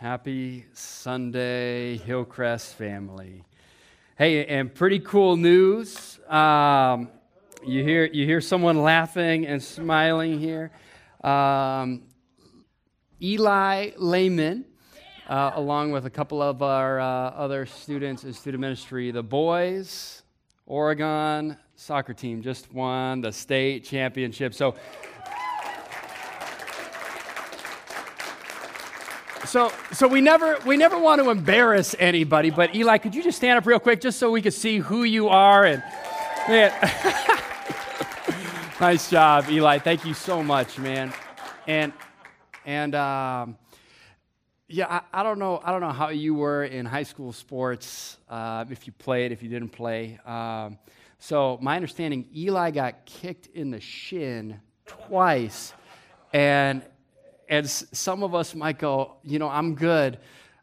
Happy Sunday, Hillcrest family. Hey, and pretty cool news. Um, you hear you hear someone laughing and smiling here. Um, Eli Lehman, uh, along with a couple of our uh, other students in student ministry, the boys, Oregon soccer team just won the state championship. So. So, so we never we never want to embarrass anybody, but Eli, could you just stand up real quick just so we could see who you are and man. nice job, Eli. Thank you so much, man. And and um, yeah, I, I, don't know. I don't know how you were in high school sports. Uh, if you played, if you didn't play. Um, so my understanding, Eli got kicked in the shin twice, and and some of us might go, you know, I'm good.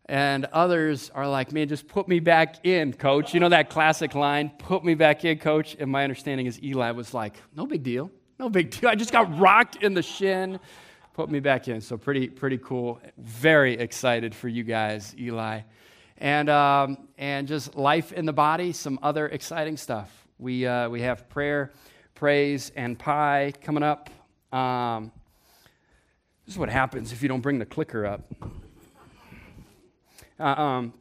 And others are like, man, just put me back in, coach. You know that classic line, put me back in, coach. And my understanding is Eli was like, no big deal. No big deal. I just got rocked in the shin. Put me back in. So pretty, pretty cool. Very excited for you guys, Eli. And, um, and just life in the body, some other exciting stuff. We, uh, we have prayer, praise, and pie coming up. Um, this is what happens if you don't bring the clicker up. Uh, um,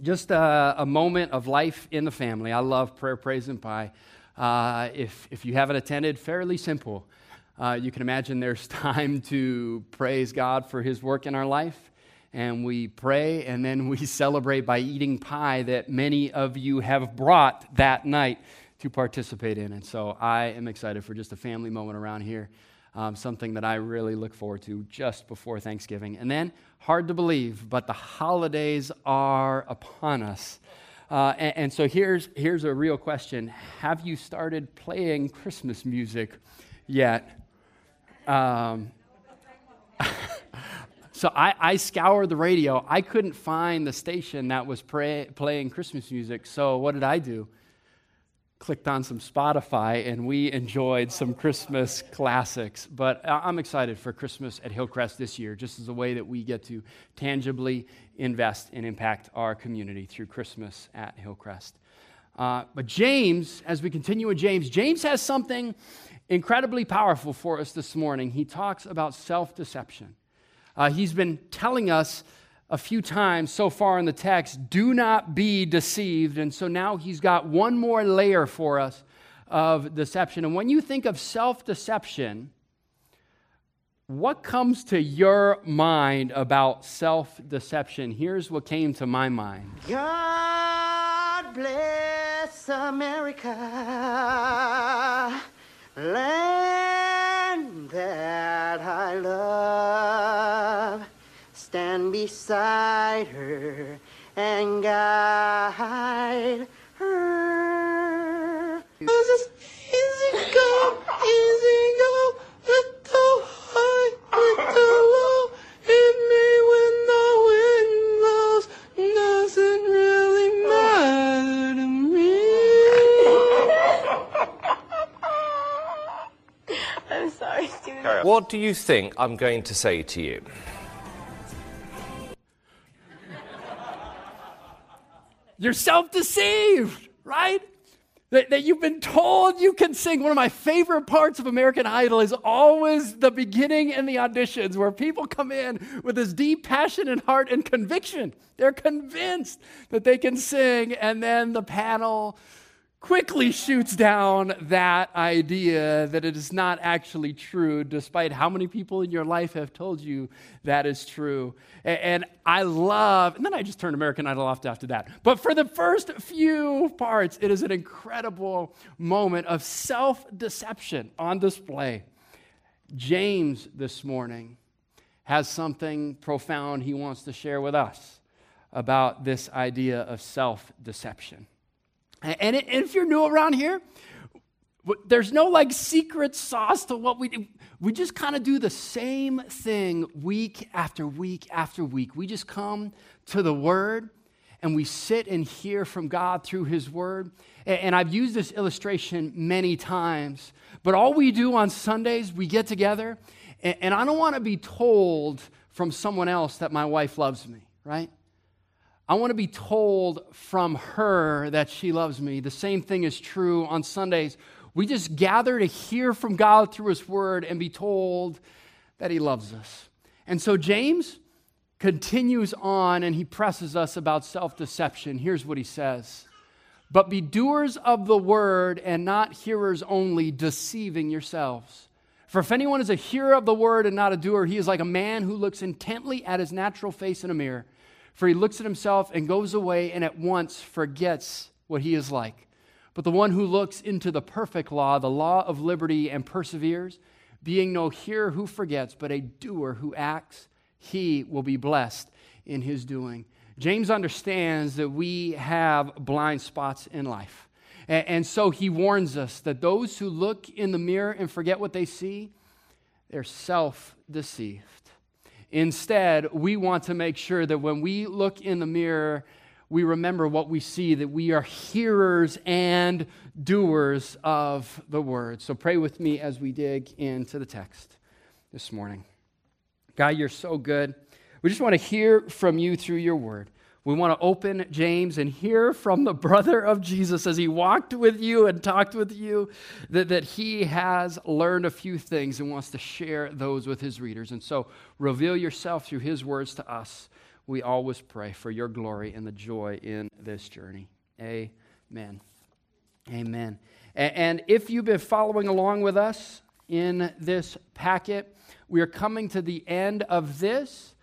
just a, a, moment of life in the family. I love prayer, praise, and pie. Uh, if, if you haven't attended, fairly simple. Uh, you can imagine there's time to praise God for His work in our life. And we pray and then we celebrate by eating pie that many of you have brought that night to participate in. And so I am excited for just a family moment around here um, something that I really look forward to just before Thanksgiving. And then, hard to believe, but the holidays are upon us. Uh, and, and, so here's, here's a real question Have you started playing Christmas music yet? Um, so I, I, scoured the radio. I couldn't find the station that was pray, playing Christmas music. So what did I do? Clicked on some Spotify and we enjoyed some Christmas classics. But I'm excited for Christmas at Hillcrest this year, just as a way that we get to tangibly invest and impact our community through Christmas at Hillcrest. Uh, but James, as we continue with James, James has something incredibly powerful for us this morning. He talks about self deception. Uh, he's been telling us a few times so far in the text do not be deceived. And so now he's got one more layer for us of deception. And when you think of self deception, what comes to your mind about self deception? Here's what came to my mind God bless America, land that I love stand beside her and guide her. Easy go, easy go, little high, little low. Hit me when the wind blows. Doesn't really matter to me. I'm sorry, Steven. What do you think I'm going to say to you? You're self deceived, right? That, that, you've been told you can sing. One of my favorite parts of American Idol is always the beginning and the auditions where people come in with this deep passion and heart and conviction. They're convinced that they can sing, and then the panel quickly shoots down that idea that it is not actually true, despite how many people in your life have told you that is true. And I love, and then I just turned American Idol off after that. But for the first few parts, it is an incredible moment of self deception on display. James this morning has something profound he wants to share with us about this idea of self deception. And if you're new around here, there's no like secret sauce to what we do. We just kind of do the same thing week after week after week. We just come to the Word and we sit and hear from God through His Word. And I've used this illustration many times, but all we do on Sundays, we get together, and I don't want to be told from someone else that my wife loves me right? I want to be told from her that she loves me. The same thing is true on Sundays. We just gather to hear from God through His Word and be told that He loves us. And so James continues on and he presses us about self deception. Here's what he says But be doers of the Word and not hearers only, deceiving yourselves. For if anyone is a hearer of the Word and not a doer, he is like a man who looks intently at his natural face in a mirror. For he looks at himself and goes away and at once forgets what he is like. But the one who looks into the perfect law, the law of liberty, and perseveres, being no hearer who forgets, but a doer who acts, he will be blessed in his doing. James understands that we have blind spots in life. And, so he warns us that those who look in the mirror and forget what they see, they're self deceived. Instead, we want to make sure that when we look in the mirror, we remember what we see, that we are hearers and doers of the word. So pray with me as we dig into the text this morning. God, you're so good. We just want to hear from you through your word. We want to open James and hear from the brother of Jesus as he walked with you and talked with you that, that he has learned a few things and wants to share those with his readers. And so reveal yourself through his words to us. We always pray for your glory and the joy in this journey. Amen. Amen. And if you've been following along with us in this packet, we are coming to the end of this.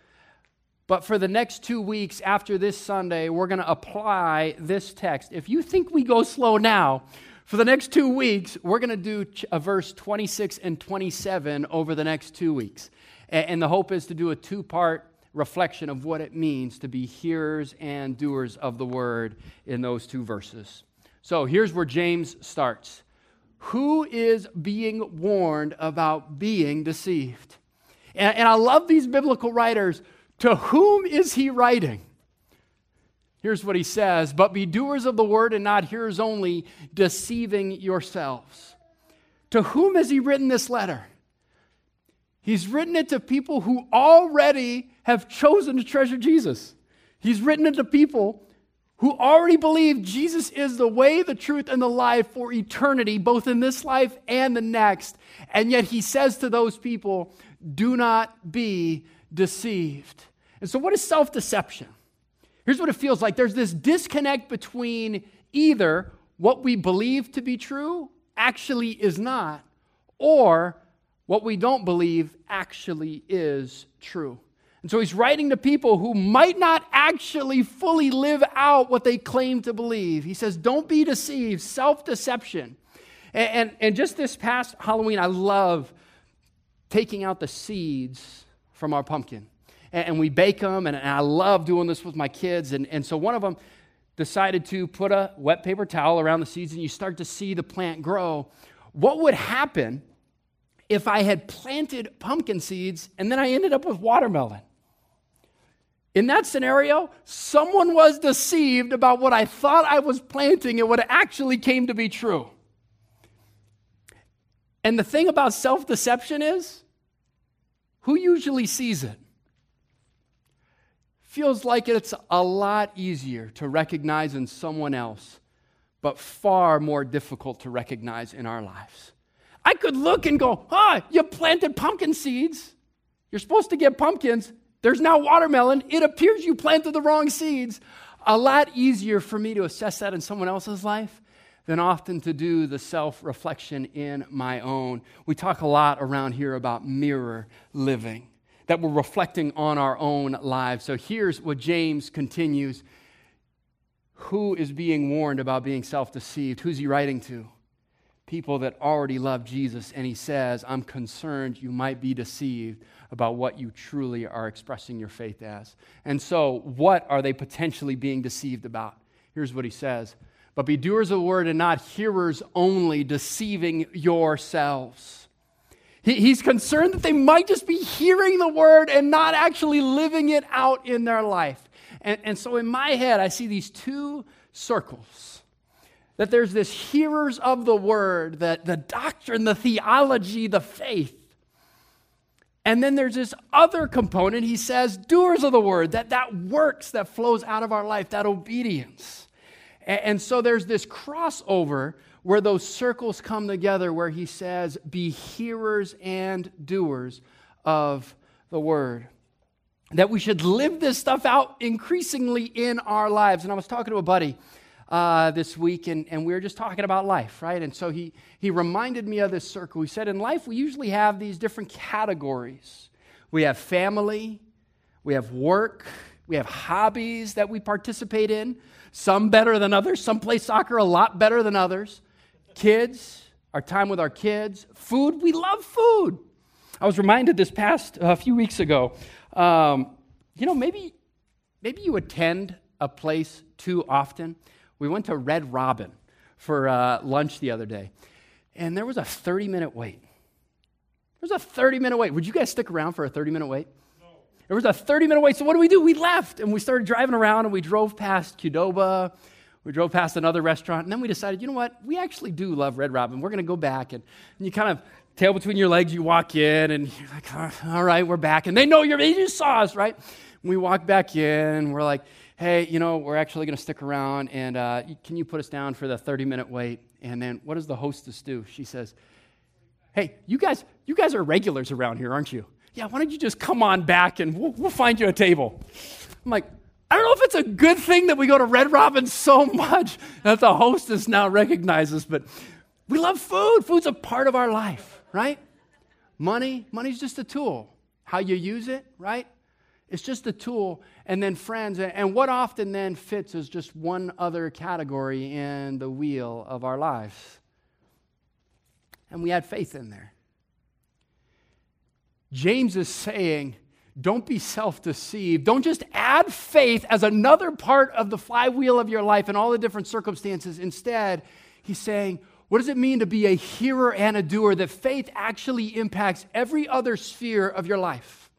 But for the next two weeks after this Sunday, we're going to apply this text. If you think we go slow now, for the next two weeks, we're going to do a verse 26 and 27 over the next two weeks. And the hope is to do a two part reflection of what it means to be hearers and doers of the word in those two verses. So here's where James starts Who is being warned about being deceived? And, and I love these biblical writers to whom is he writing? Here's what he says But be doers of the word and not hearers only, deceiving yourselves. To whom has he written this letter? He's written it to people who already have chosen to treasure Jesus. He's written it to people who already believe Jesus is the way, the truth, and the life for eternity, both in this life and the next. And yet he says to those people, do not be deceived. And so, what is self deception? Here's what it feels like there's this disconnect between either what we believe to be true actually is not, or what we don't believe actually is true. And so he's writing to people who might not actually fully live out what they claim to believe. He says, Don't be deceived, self deception. And, and, and, just this past Halloween, I love taking out the seeds from our pumpkin. And, and we bake them, and, and, I love doing this with my kids. And, and so one of them decided to put a wet paper towel around the seeds, and you start to see the plant grow. What would happen if I had planted pumpkin seeds and then I ended up with watermelon? In that scenario, someone was deceived about what I thought I was planting and what actually came to be true. And the thing about self deception is who usually sees it? Feels like it's a lot easier to recognize in someone else, but far more difficult to recognize in our lives. I could look and go, ah, you planted pumpkin seeds. You're supposed to get pumpkins. There's now watermelon. It appears you planted the wrong seeds. A lot easier for me to assess that in someone else's life than often to do the self reflection in my own. We talk a lot around here about mirror living, that we're reflecting on our own lives. So here's what James continues Who is being warned about being self deceived? Who's he writing to? People that already love Jesus. And he says, I'm concerned you might be deceived about what you truly are expressing your faith as. And so, what are they potentially being deceived about? Here's what he says but be doers of the word and not hearers only, deceiving yourselves. He, he's concerned that they might just be hearing the word and not actually living it out in their life. And, and so in my head, I see these two circles. That there's this hearers of the word, that the doctrine, the theology, the faith. And then there's this other component. He says, doers of the word, that, that works that flows out of our life, that obedience. And, so there's this crossover where those circles come together where he says, be hearers and doers of the word. That we should live this stuff out increasingly in our lives. And I was talking to a buddy uh, this week, and, and we were just talking about life, right? And so he, he reminded me of this circle. He said, In life, we usually have these different categories we have family, we have work, we have hobbies that we participate in, some better than others. Some play soccer a lot better than others. Kids, our time with our kids, food, we love food. I was reminded this past a few weeks ago. Um, you know, maybe maybe you attend a place too often. We went to Red Robin for uh, lunch the other day, and there was a 30 minute wait. There was a 30 minute wait. Would you guys stick around for a 30 minute wait? There was a 30 minute wait. So what do we do? We left and we started driving around and we drove past Qdoba. We drove past another restaurant, and then we decided, you know what? We actually do love Red Robin. We're going to go back. And, and you kind of tail between your legs, you walk in, and you're like, all right, we're back. And they know you're, they just saw us, right? we walk back in, we're like, hey, you know, we're actually going to stick around, and uh, can you put us down for the 30 minute wait? And then what does the hostess do? She says, hey, you guys, you guys are regulars around here, aren't you? Yeah, why don't you just come on back and we'll, we'll find you a table? I'm like, I don't know if it's a good thing that we go to Red Robin so much that the hostess now recognizes, but we love food. Food's a part of our life, right? Money, money's just a tool. How you use it, right? It's just a tool. And then friends, and what often then fits is just one other category in the wheel of our lives. And we add faith in there. James is saying, don't be self deceived. Don't just add faith as another part of the flywheel of your life in all the different circumstances. Instead, he's saying, what does it mean to be a hearer and a doer? That faith actually impacts every other sphere of your life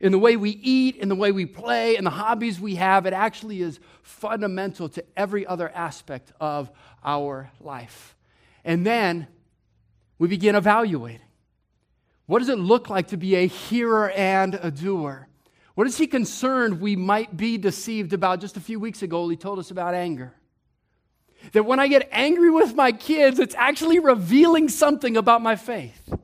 in the way we eat, in the way we play, in the hobbies we have. It actually is fundamental to every other aspect of our life. And then we begin evaluating. What does it look like to be a hearer and a doer? What is he concerned we might be deceived about? Just a few weeks ago, he told us about anger. That when I get angry with my kids, it's actually revealing something about my faith.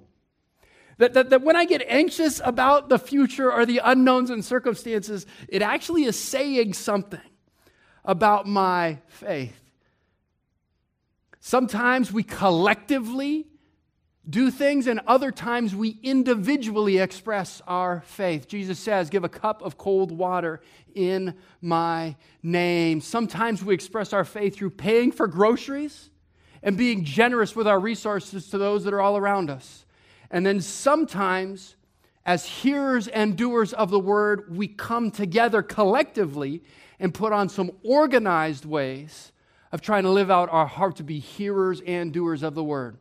That, that, that when I get anxious about the future or the unknowns and circumstances, it actually is saying something about my faith. Sometimes we collectively do things, and other times we individually express our faith. Jesus says, Give a cup of cold water in my name. Sometimes we express our faith through paying for groceries and being generous with our resources to those that are all around us. And then sometimes, as hearers and doers of the word, we come together collectively and put on some organized ways of trying to live out our heart to be hearers and doers of the word.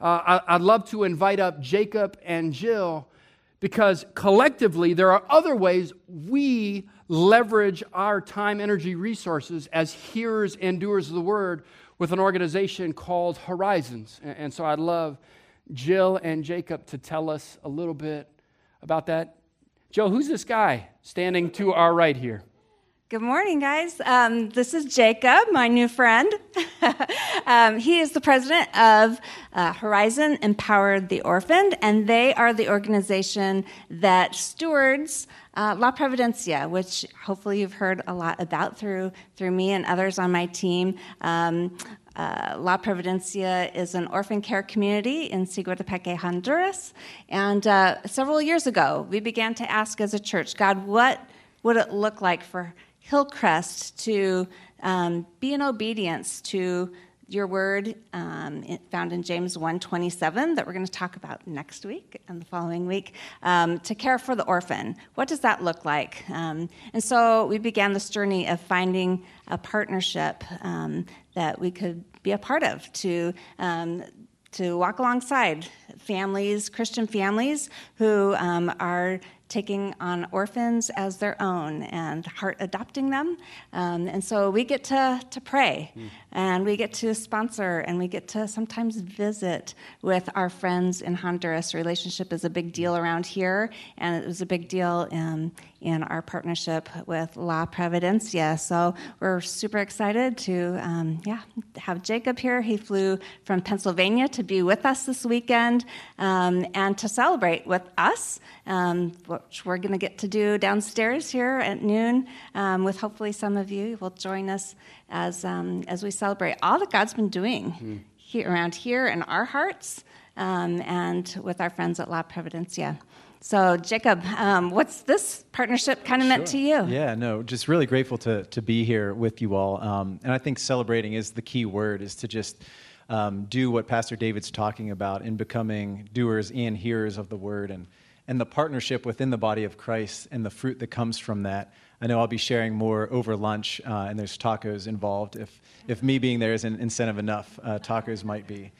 Uh, I, would love to invite up Jacob and Jill because collectively there are other ways we leverage our time, energy, resources as hearers and doers of the word with an organization called Horizons. And, and so I'd love Jill and Jacob to tell us a little bit about that. Joe, who's this guy standing to our right here? Good morning, guys. Um, this is Jacob, my new friend. um, he is the president of uh, Horizon Empowered the Orphaned, and they are the organization that stewards uh, La Providencia, which hopefully you've heard a lot about through through me and others on my team. Um, uh, La Providencia is an orphan care community in Siguatepeque, Honduras. And uh, several years ago, we began to ask as a church, God, what would it look like for Hillcrest to um, be in obedience to your word um, found in James 1:27 that we're going to talk about next week and the following week um, to care for the orphan. What does that look like? Um, and so we began this journey of finding a partnership um, that we could be a part of to um, to walk alongside families, Christian families who um, are taking on orphans as their own and heart adopting them. Um, and so we get to, to pray mm. and we get to sponsor and we get to sometimes visit with our friends in Honduras. Relationship is a big deal around here, and it was a big deal in, in our partnership with La Providencia. So we're super excited to, um, yeah, have Jacob here. He flew from Pennsylvania to be with us this weekend um, and to celebrate with us, um, which we're going to get to do downstairs here at noon. Um, with hopefully some of you will join us as um, as we celebrate all that God's been doing mm. here around here in our hearts um, and with our friends at La Providencia. So, Jacob, um, what's this partnership kind of sure. meant to you? Yeah, no, just really grateful to, to be here with you all. Um, and I think celebrating is the key word, is to just um, do what Pastor David's talking about in becoming doers and hearers of the word and, and the partnership within the body of Christ and the fruit that comes from that. I know I'll be sharing more over lunch, uh, and there's tacos involved. If, if me being there is an incentive enough, uh, tacos might be.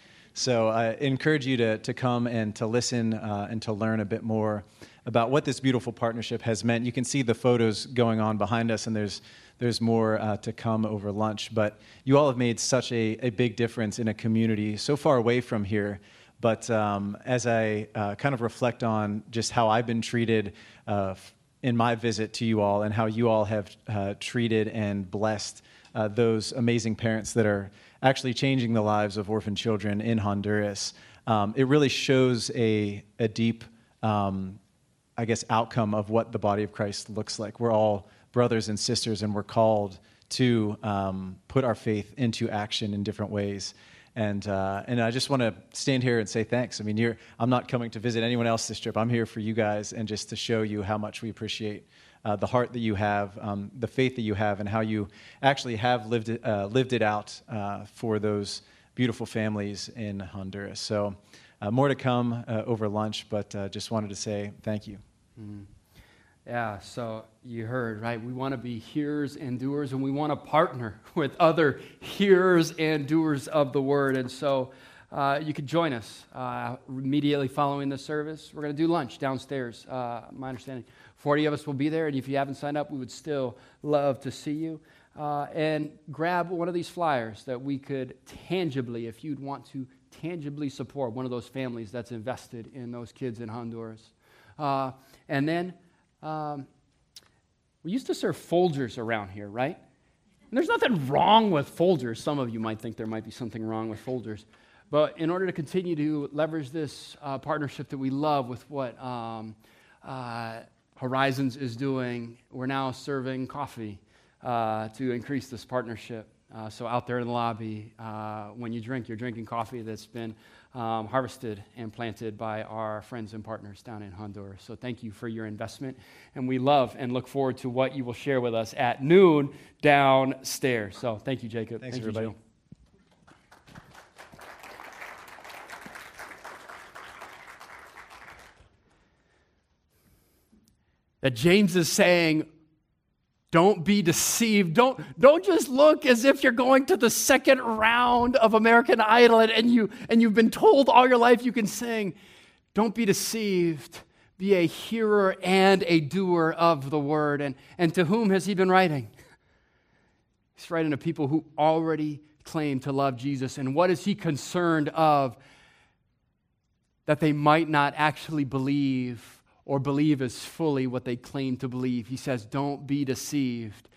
So I encourage you to, to come and to listen uh, and to learn a bit more about what this beautiful partnership has meant. You can see the photos going on behind us, and there's, there's more uh, to come over lunch. But you all have made such a, a big difference in a community so far away from here. But um, as I uh, kind of reflect on just how I've been treated uh, in my visit to you all and how you all have uh, treated and blessed uh, those amazing parents that are actually changing the lives of orphan children in Honduras. Um, it really shows a, a deep, um, I guess, outcome of what the body of Christ looks like. We're all brothers and sisters, and we're called to um, put our faith into action in different ways. And, uh, and I just want to stand here and say thanks. I mean, I'm not coming to visit anyone else this trip. I'm here for you guys and just to show you how much we appreciate uh, the heart that you have, um, the faith that you have, and how you actually have lived it, uh, lived it out uh, for those beautiful families in Honduras. So, uh, more to come uh, over lunch, but uh, just wanted to say thank you. Mm. Yeah, so you heard, right? We want to be hearers and doers, and we want to partner with other hearers and doers of the word. And so, uh, you could join us uh, immediately following the service. We're going to do lunch downstairs, uh, my understanding. 40 of us will be there, and if you haven't signed up, we would still love to see you. Uh, and grab one of these flyers that we could tangibly, if you'd want to tangibly support one of those families that's invested in those kids in Honduras. Uh, and then um, we used to serve Folgers around here, right? And there's nothing wrong with Folgers. Some of you might think there might be something wrong with Folgers. But in order to continue to leverage this uh, partnership that we love with what um, uh, Horizons is doing, we're now serving coffee uh, to increase this partnership. Uh, so, out there in the lobby, uh, when you drink, you're drinking coffee that's been um, harvested and planted by our friends and partners down in Honduras. So, thank you for your investment. And we love and look forward to what you will share with us at noon downstairs. So, thank you, Jacob. Thanks, thank everybody. You, that James is saying, don't be deceived. Don't, don't just look as if you're going to the second round of American Idol and, you, and you've been told all your life you can sing. Don't be deceived. Be a hearer and a doer of the word. And, and to whom has he been writing? He's writing to people who already claim to love Jesus. And what is he concerned of? That they might not actually believe or believe as fully what they claim to believe. He says, Don't be deceived.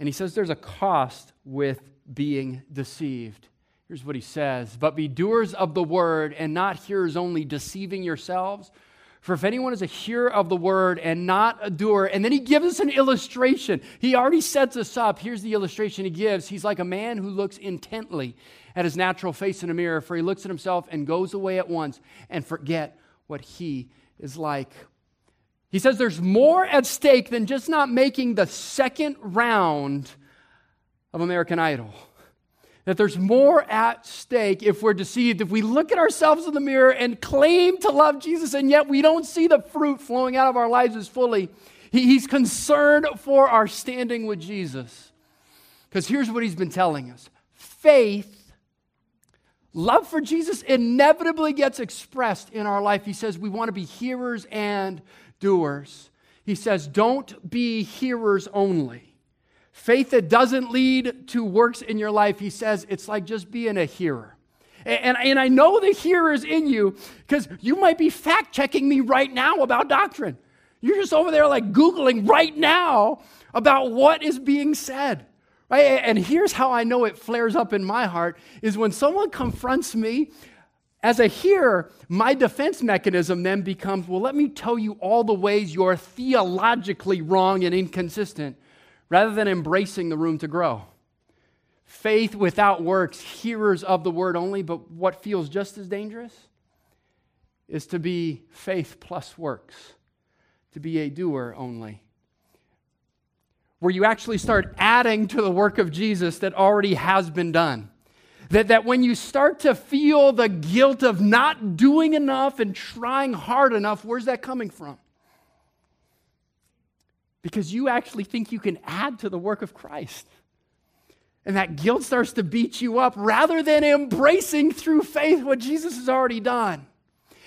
And he says there's a cost with being deceived. Here's what he says But be doers of the word and not hearers only, deceiving yourselves. For if anyone is a hearer of the word and not a doer, and then he gives us an illustration. He already sets us up. Here's the illustration he gives. He's like a man who looks intently at his natural face in a mirror, for he looks at himself and goes away at once and forget what he is like. He says there's more at stake than just not making the second round of American Idol. That there's more at stake if we're deceived, if we look at ourselves in the mirror and claim to love Jesus, and yet we don't see the fruit flowing out of our lives as fully. he's concerned for our standing with Jesus. Because here's what he's been telling us faith Love for Jesus inevitably gets expressed in our life. He says we want to be hearers and doers. He says, Don't be hearers only. Faith that doesn't lead to works in your life, he says, it's like just being a hearer. And, and, I know the hearers in you because you might be fact checking me right now about doctrine. You're just over there like Googling right now about what is being said. Right? And here's how I know it flares up in my heart is when someone confronts me as a hearer, my defense mechanism then becomes well, let me tell you all the ways you're theologically wrong and inconsistent rather than embracing the room to grow. Faith without works, hearers of the word only, but what feels just as dangerous is to be faith plus works, to be a doer only. Where you actually start adding to the work of Jesus that already has been done. That, that when you start to feel the guilt of not doing enough and trying hard enough, where's that coming from? Because you actually think you can add to the work of Christ. And that guilt starts to beat you up rather than embracing through faith what Jesus has already done.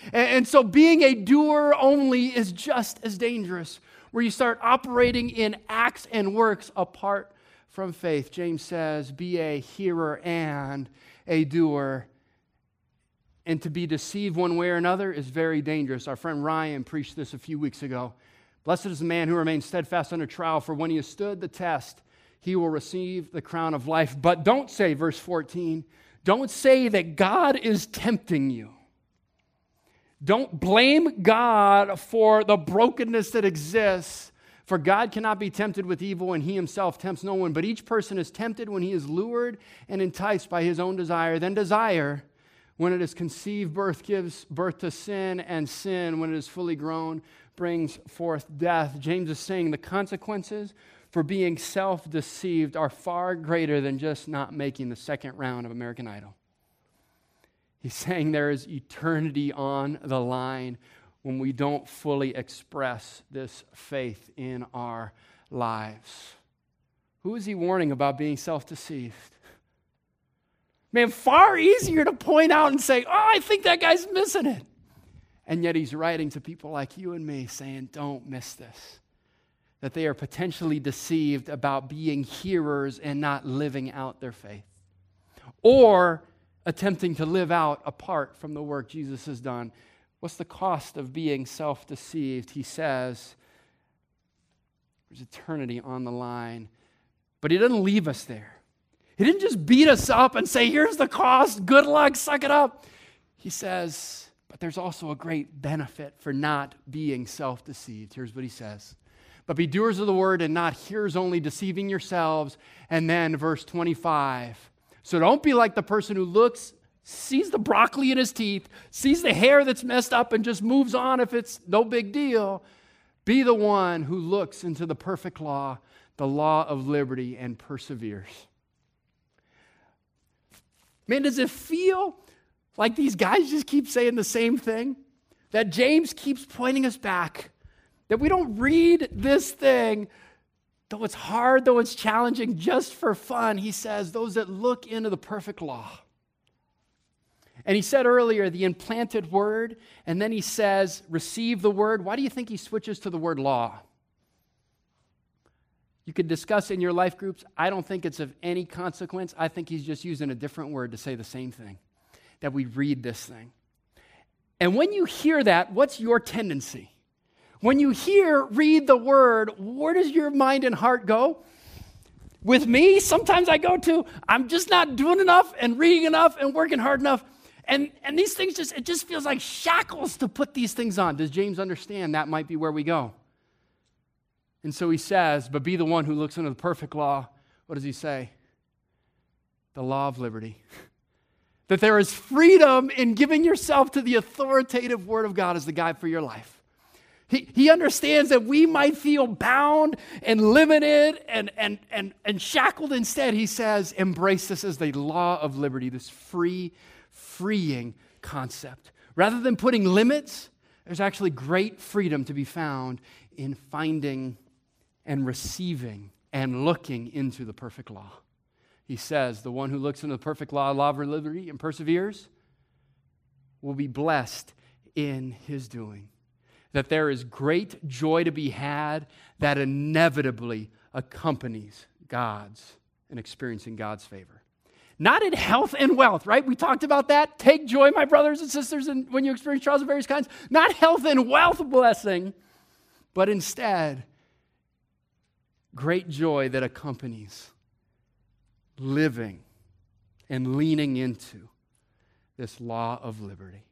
And, and so being a doer only is just as dangerous, where you start operating in acts and works apart from faith. James says, Be a hearer and a doer. And to be deceived one way or another is very dangerous. Our friend Ryan preached this a few weeks ago. Blessed is the man who remains steadfast under trial, for when he has stood the test, he will receive the crown of life. But don't say, verse 14, don't say that God is tempting you. Don't blame God for the brokenness that exists for God cannot be tempted with evil, and he himself tempts no one. But each person is tempted when he is lured and enticed by his own desire. Then desire, when it is conceived, birth gives birth to sin, and sin, when it is fully grown, brings forth death. James is saying the consequences for being self deceived are far greater than just not making the second round of American Idol. He's saying there is eternity on the line when we don't fully express this faith in our lives. Who is he warning about being self deceived? Man, far easier to point out and say, oh, I think that guy's missing it. And yet he's writing to people like you and me saying, don't miss this. That they are potentially deceived about being hearers and not living out their faith. Or attempting to live out apart from the work Jesus has done What's the cost of being self deceived? He says, There's eternity on the line. But he doesn't leave us there. He didn't just beat us up and say, Here's the cost, good luck, suck it up. He says, But there's also a great benefit for not being self deceived. Here's what he says. But be doers of the word and not hearers only, deceiving yourselves. And then verse 25. So don't be like the person who looks sees the broccoli in his teeth, sees the hair that's messed up, and just moves on if it's no big deal. Be the one who looks into the perfect law, the law of liberty, and perseveres. Man, does it feel like these guys just keep saying the same thing? That James keeps pointing us back, that we don't read this thing, though it's hard, though it's challenging, just for fun. He says, those that look into the perfect law and he said earlier the implanted word, and then he says, receive the word. Why do you think he switches to the word law? You could discuss in your life groups. I don't think it's of any consequence. I think he's just using a different word to say the same thing that we read this thing. And when you hear that, what's your tendency? When you hear, read the word, where does your mind and heart go? With me, sometimes I go to, I'm just not doing enough and reading enough and working hard enough. And, and these things just, it just feels like shackles to put these things on. Does James understand that might be where we go? And so he says, but be the one who looks into the perfect law. What does he say? The law of liberty. that there is freedom in giving yourself to the authoritative word of God as the guide for your life. He, he understands that we might feel bound and limited and, and, and, and shackled. Instead, he says, embrace this as the law of liberty, this free freeing concept. Rather than putting limits, there's actually great freedom to be found in finding and receiving and looking into the perfect law. He says, The one who looks into the perfect law, law of liberty, and perseveres will be blessed in his doing. that there is great joy to be had that inevitably accompanies God's and experiencing God's favor. Not in health and wealth, right? We talked about that. Take joy, my brothers and sisters, and when you experience trials of various kinds. Not health and wealth blessing, but instead, great joy that accompanies living and leaning into this law of liberty.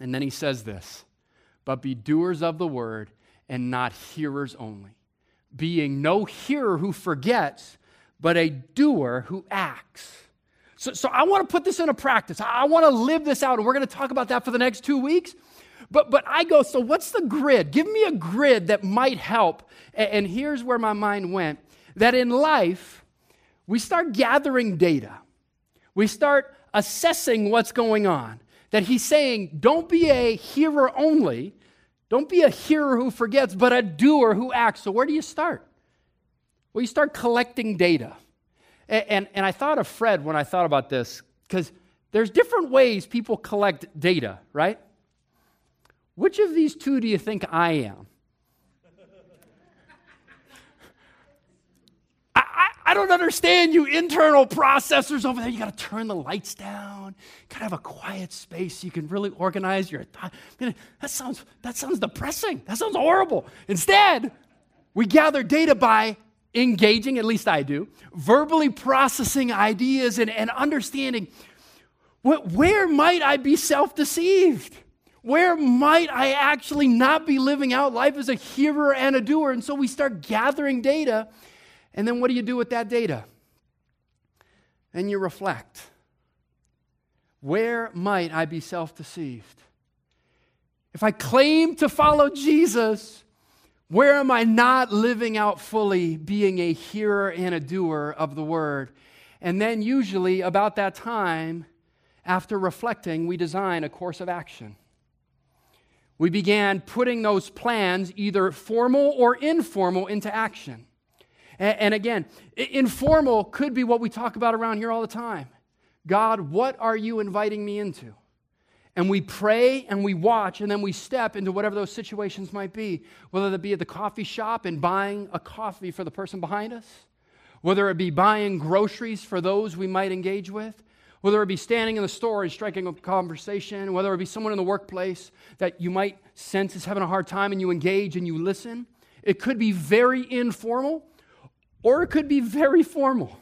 And then he says this but be doers of the word and not hearers only, being no hearer who forgets, but a doer who acts. So, so I want to put this into practice. I want to live this out, and we're going to talk about that for the next two weeks. But, but I go, so what's the grid? Give me a grid that might help. And, and here's where my mind went that in life, we start gathering data, we start assessing what's going on that he's saying, don't be a hearer only, don't be a hearer who forgets, but a doer who acts. So, where do you start? Well, you start collecting data. And, and, and I thought of Fred when I thought about this, because there's different ways people collect data, right? Which of these two do you think I am? I don't understand you internal processors over there. You got to turn the lights down. You got to have a quiet space so you can really organize your thought. that sounds that sounds depressing. That sounds horrible. Instead, we gather data by engaging, at least I do, verbally processing ideas and, and understanding what, where might I be self deceived? Where might I actually not be living out life as a hearer and a doer? And so we start gathering data and then what do you do with that data? And you reflect. Where might I be self deceived? If I claim to follow Jesus, where am I not living out fully being a hearer and a doer of the word? And then, usually, about that time, after reflecting, we design a course of action. We began putting those plans, either formal or informal, into action. And, again, informal could be what we talk about around here all the time. God, what are you inviting me into? And we pray and we watch and then we step into whatever those situations might be, whether it be at the coffee shop and buying a coffee for the person behind us, whether it be buying groceries for those we might engage with, whether it be standing in the store and striking a conversation, whether it be someone in the workplace that you might sense is having a hard time and you engage and you listen. It could be very informal or it could be very formal,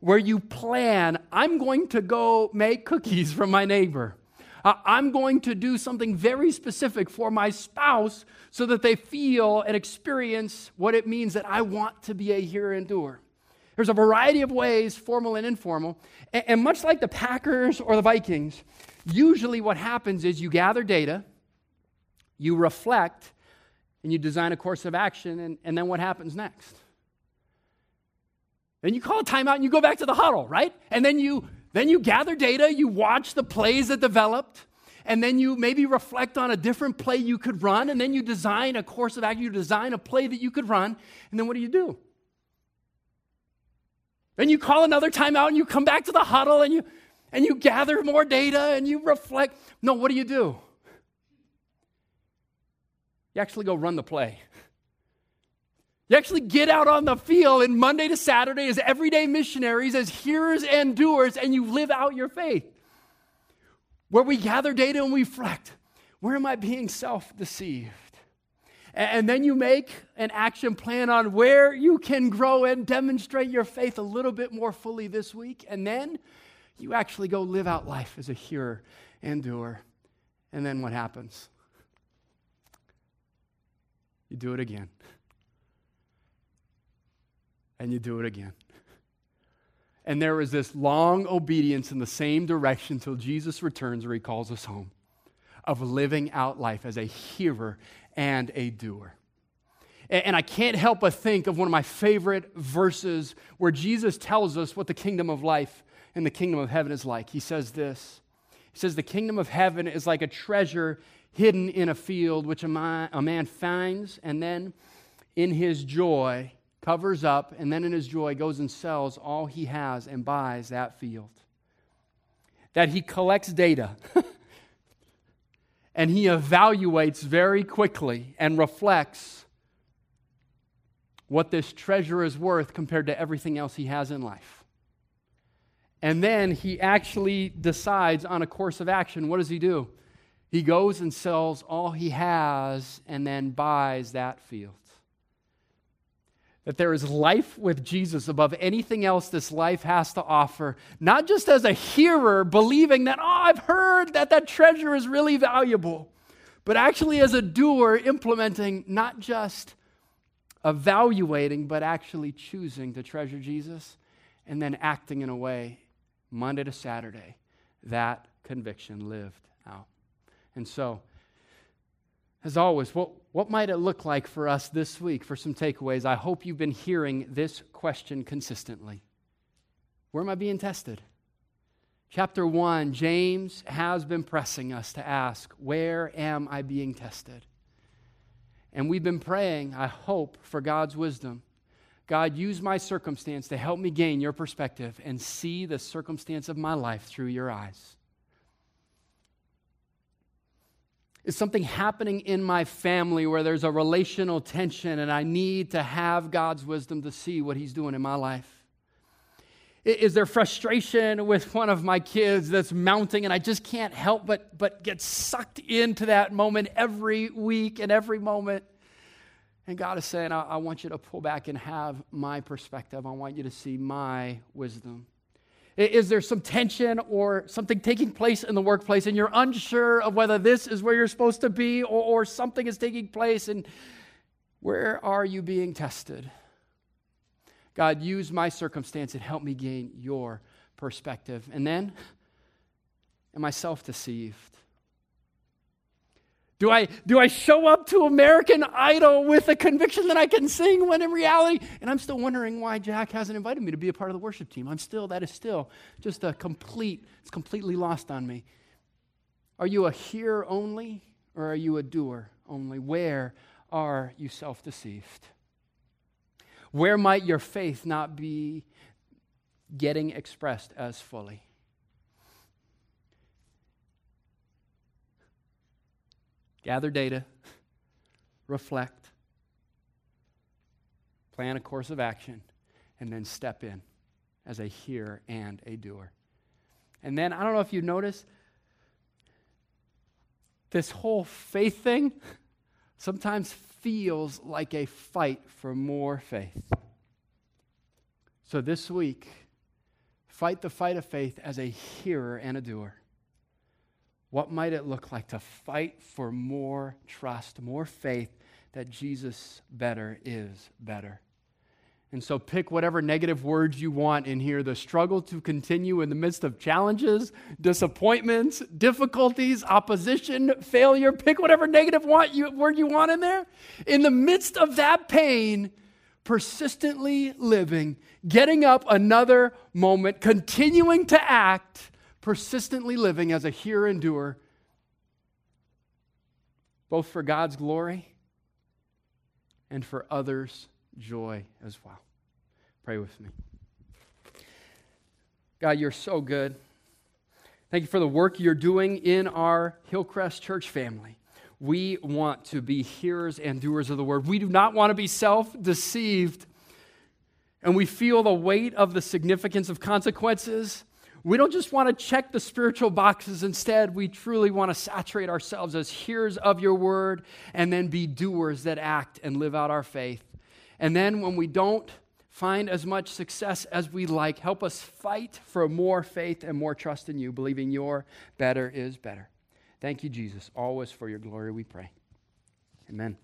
where you plan, I'm going to go make cookies for my neighbor. Uh, I'm going to do something very specific for my spouse so that they feel and experience what it means that I want to be a hearer and doer. There's a variety of ways, formal and informal. And, much like the Packers or the Vikings, usually what happens is you gather data, you reflect, and you design a course of action, and, and then what happens next? Then you call a timeout and you go back to the huddle, right? And then you then you gather data, you watch the plays that developed, and then you maybe reflect on a different play you could run, and then you design a course of action, you design a play that you could run, and then what do you do? Then you call another timeout and you come back to the huddle and you and you gather more data and you reflect. No, what do you do? You actually go run the play. You actually get out on the field and Monday to Saturday as everyday missionaries, as hearers and doers, and you live out your faith. Where we gather data and we reflect where am I being self deceived? And then you make an action plan on where you can grow and demonstrate your faith a little bit more fully this week. And then you actually go live out life as a hearer and doer. And then what happens? You do it again and you do it again. And there is this long obedience in the same direction until Jesus returns or he calls us home of living out life as a hearer and a doer. And I can't help but think of one of my favorite verses where Jesus tells us what the kingdom of life and the kingdom of heaven is like. He says this He says, The kingdom of heaven is like a treasure hidden in a field which a man finds, and then in his joy, covers up, and then in his joy goes and sells all he has and buys that field. That he collects data. and he evaluates very quickly and reflects what this treasure is worth compared to everything else he has in life. And then he actually decides on a course of action. What does he do? He goes and sells all he has and then buys that field. That there is life with Jesus above anything else this life has to offer, not just as a hearer believing that, oh, I've heard that that treasure is really valuable, but actually as a doer implementing, not just evaluating, but actually choosing to treasure Jesus and then acting in a way Monday to Saturday, that conviction lived out. And so, as always, what, what might it look like for us this week for some takeaways? I hope you've been hearing this question consistently Where am I being tested? Chapter 1, James has been pressing us to ask, Where am I being tested? And we've been praying, I hope, for God's wisdom God, use my circumstance to help me gain your perspective and see the circumstance of my life through your eyes. Is something happening in my family where there's a relational tension and I need to have God's wisdom to see what He's doing in my life? Is there frustration with one of my kids that's mounting and I just can't help but, but get sucked into that moment every week and every moment? And God is saying, I, I, want you to pull back and have my perspective. I want you to see my wisdom. Is there some tension or something taking place in the workplace and you're unsure of whether this is where you're supposed to be or, or something is taking place? And where are you being tested? God, use my circumstance and help me gain your perspective. And then, am I self deceived? Do I, do I show up to American Idol with a conviction that I can sing when in reality, and I'm still wondering why Jack hasn't invited me to be a part of the worship team. I'm still, that is still just a complete, it's completely lost on me. Are you a hearer only or are you a doer only? Where are you self deceived? Where might your faith not be getting expressed as fully? Gather data, reflect, plan a course of action, and then step in as a hearer and a doer. And then, I don't know if you notice, this whole faith thing sometimes feels like a fight for more faith. So this week, fight the fight of faith as a hearer and a doer. What might it look like to fight for more trust, more faith that Jesus better is better? And so pick whatever negative words you want in here. The struggle to continue in the midst of challenges, disappointments, difficulties, opposition, failure. Pick whatever negative you, word you want in there. In the midst of that pain, persistently living, getting up another moment, continuing to act persistently living as a hearer and doer, both for God's glory and for others' joy as well. Pray with me. God, you're so good. Thank you for the work you're doing in our Hillcrest Church family. We want to be hearers and doers of the word. We do not want to be self deceived. And we feel the weight of the significance of consequences we don't just want to check the spiritual boxes. Instead, we truly want to saturate ourselves as hearers of your word and then be doers that act and live out our faith. And then when we don't find as much success as we like, help us fight for more faith and more trust in you, believing your better is better. Thank you, Jesus, always for your glory, we pray. Amen.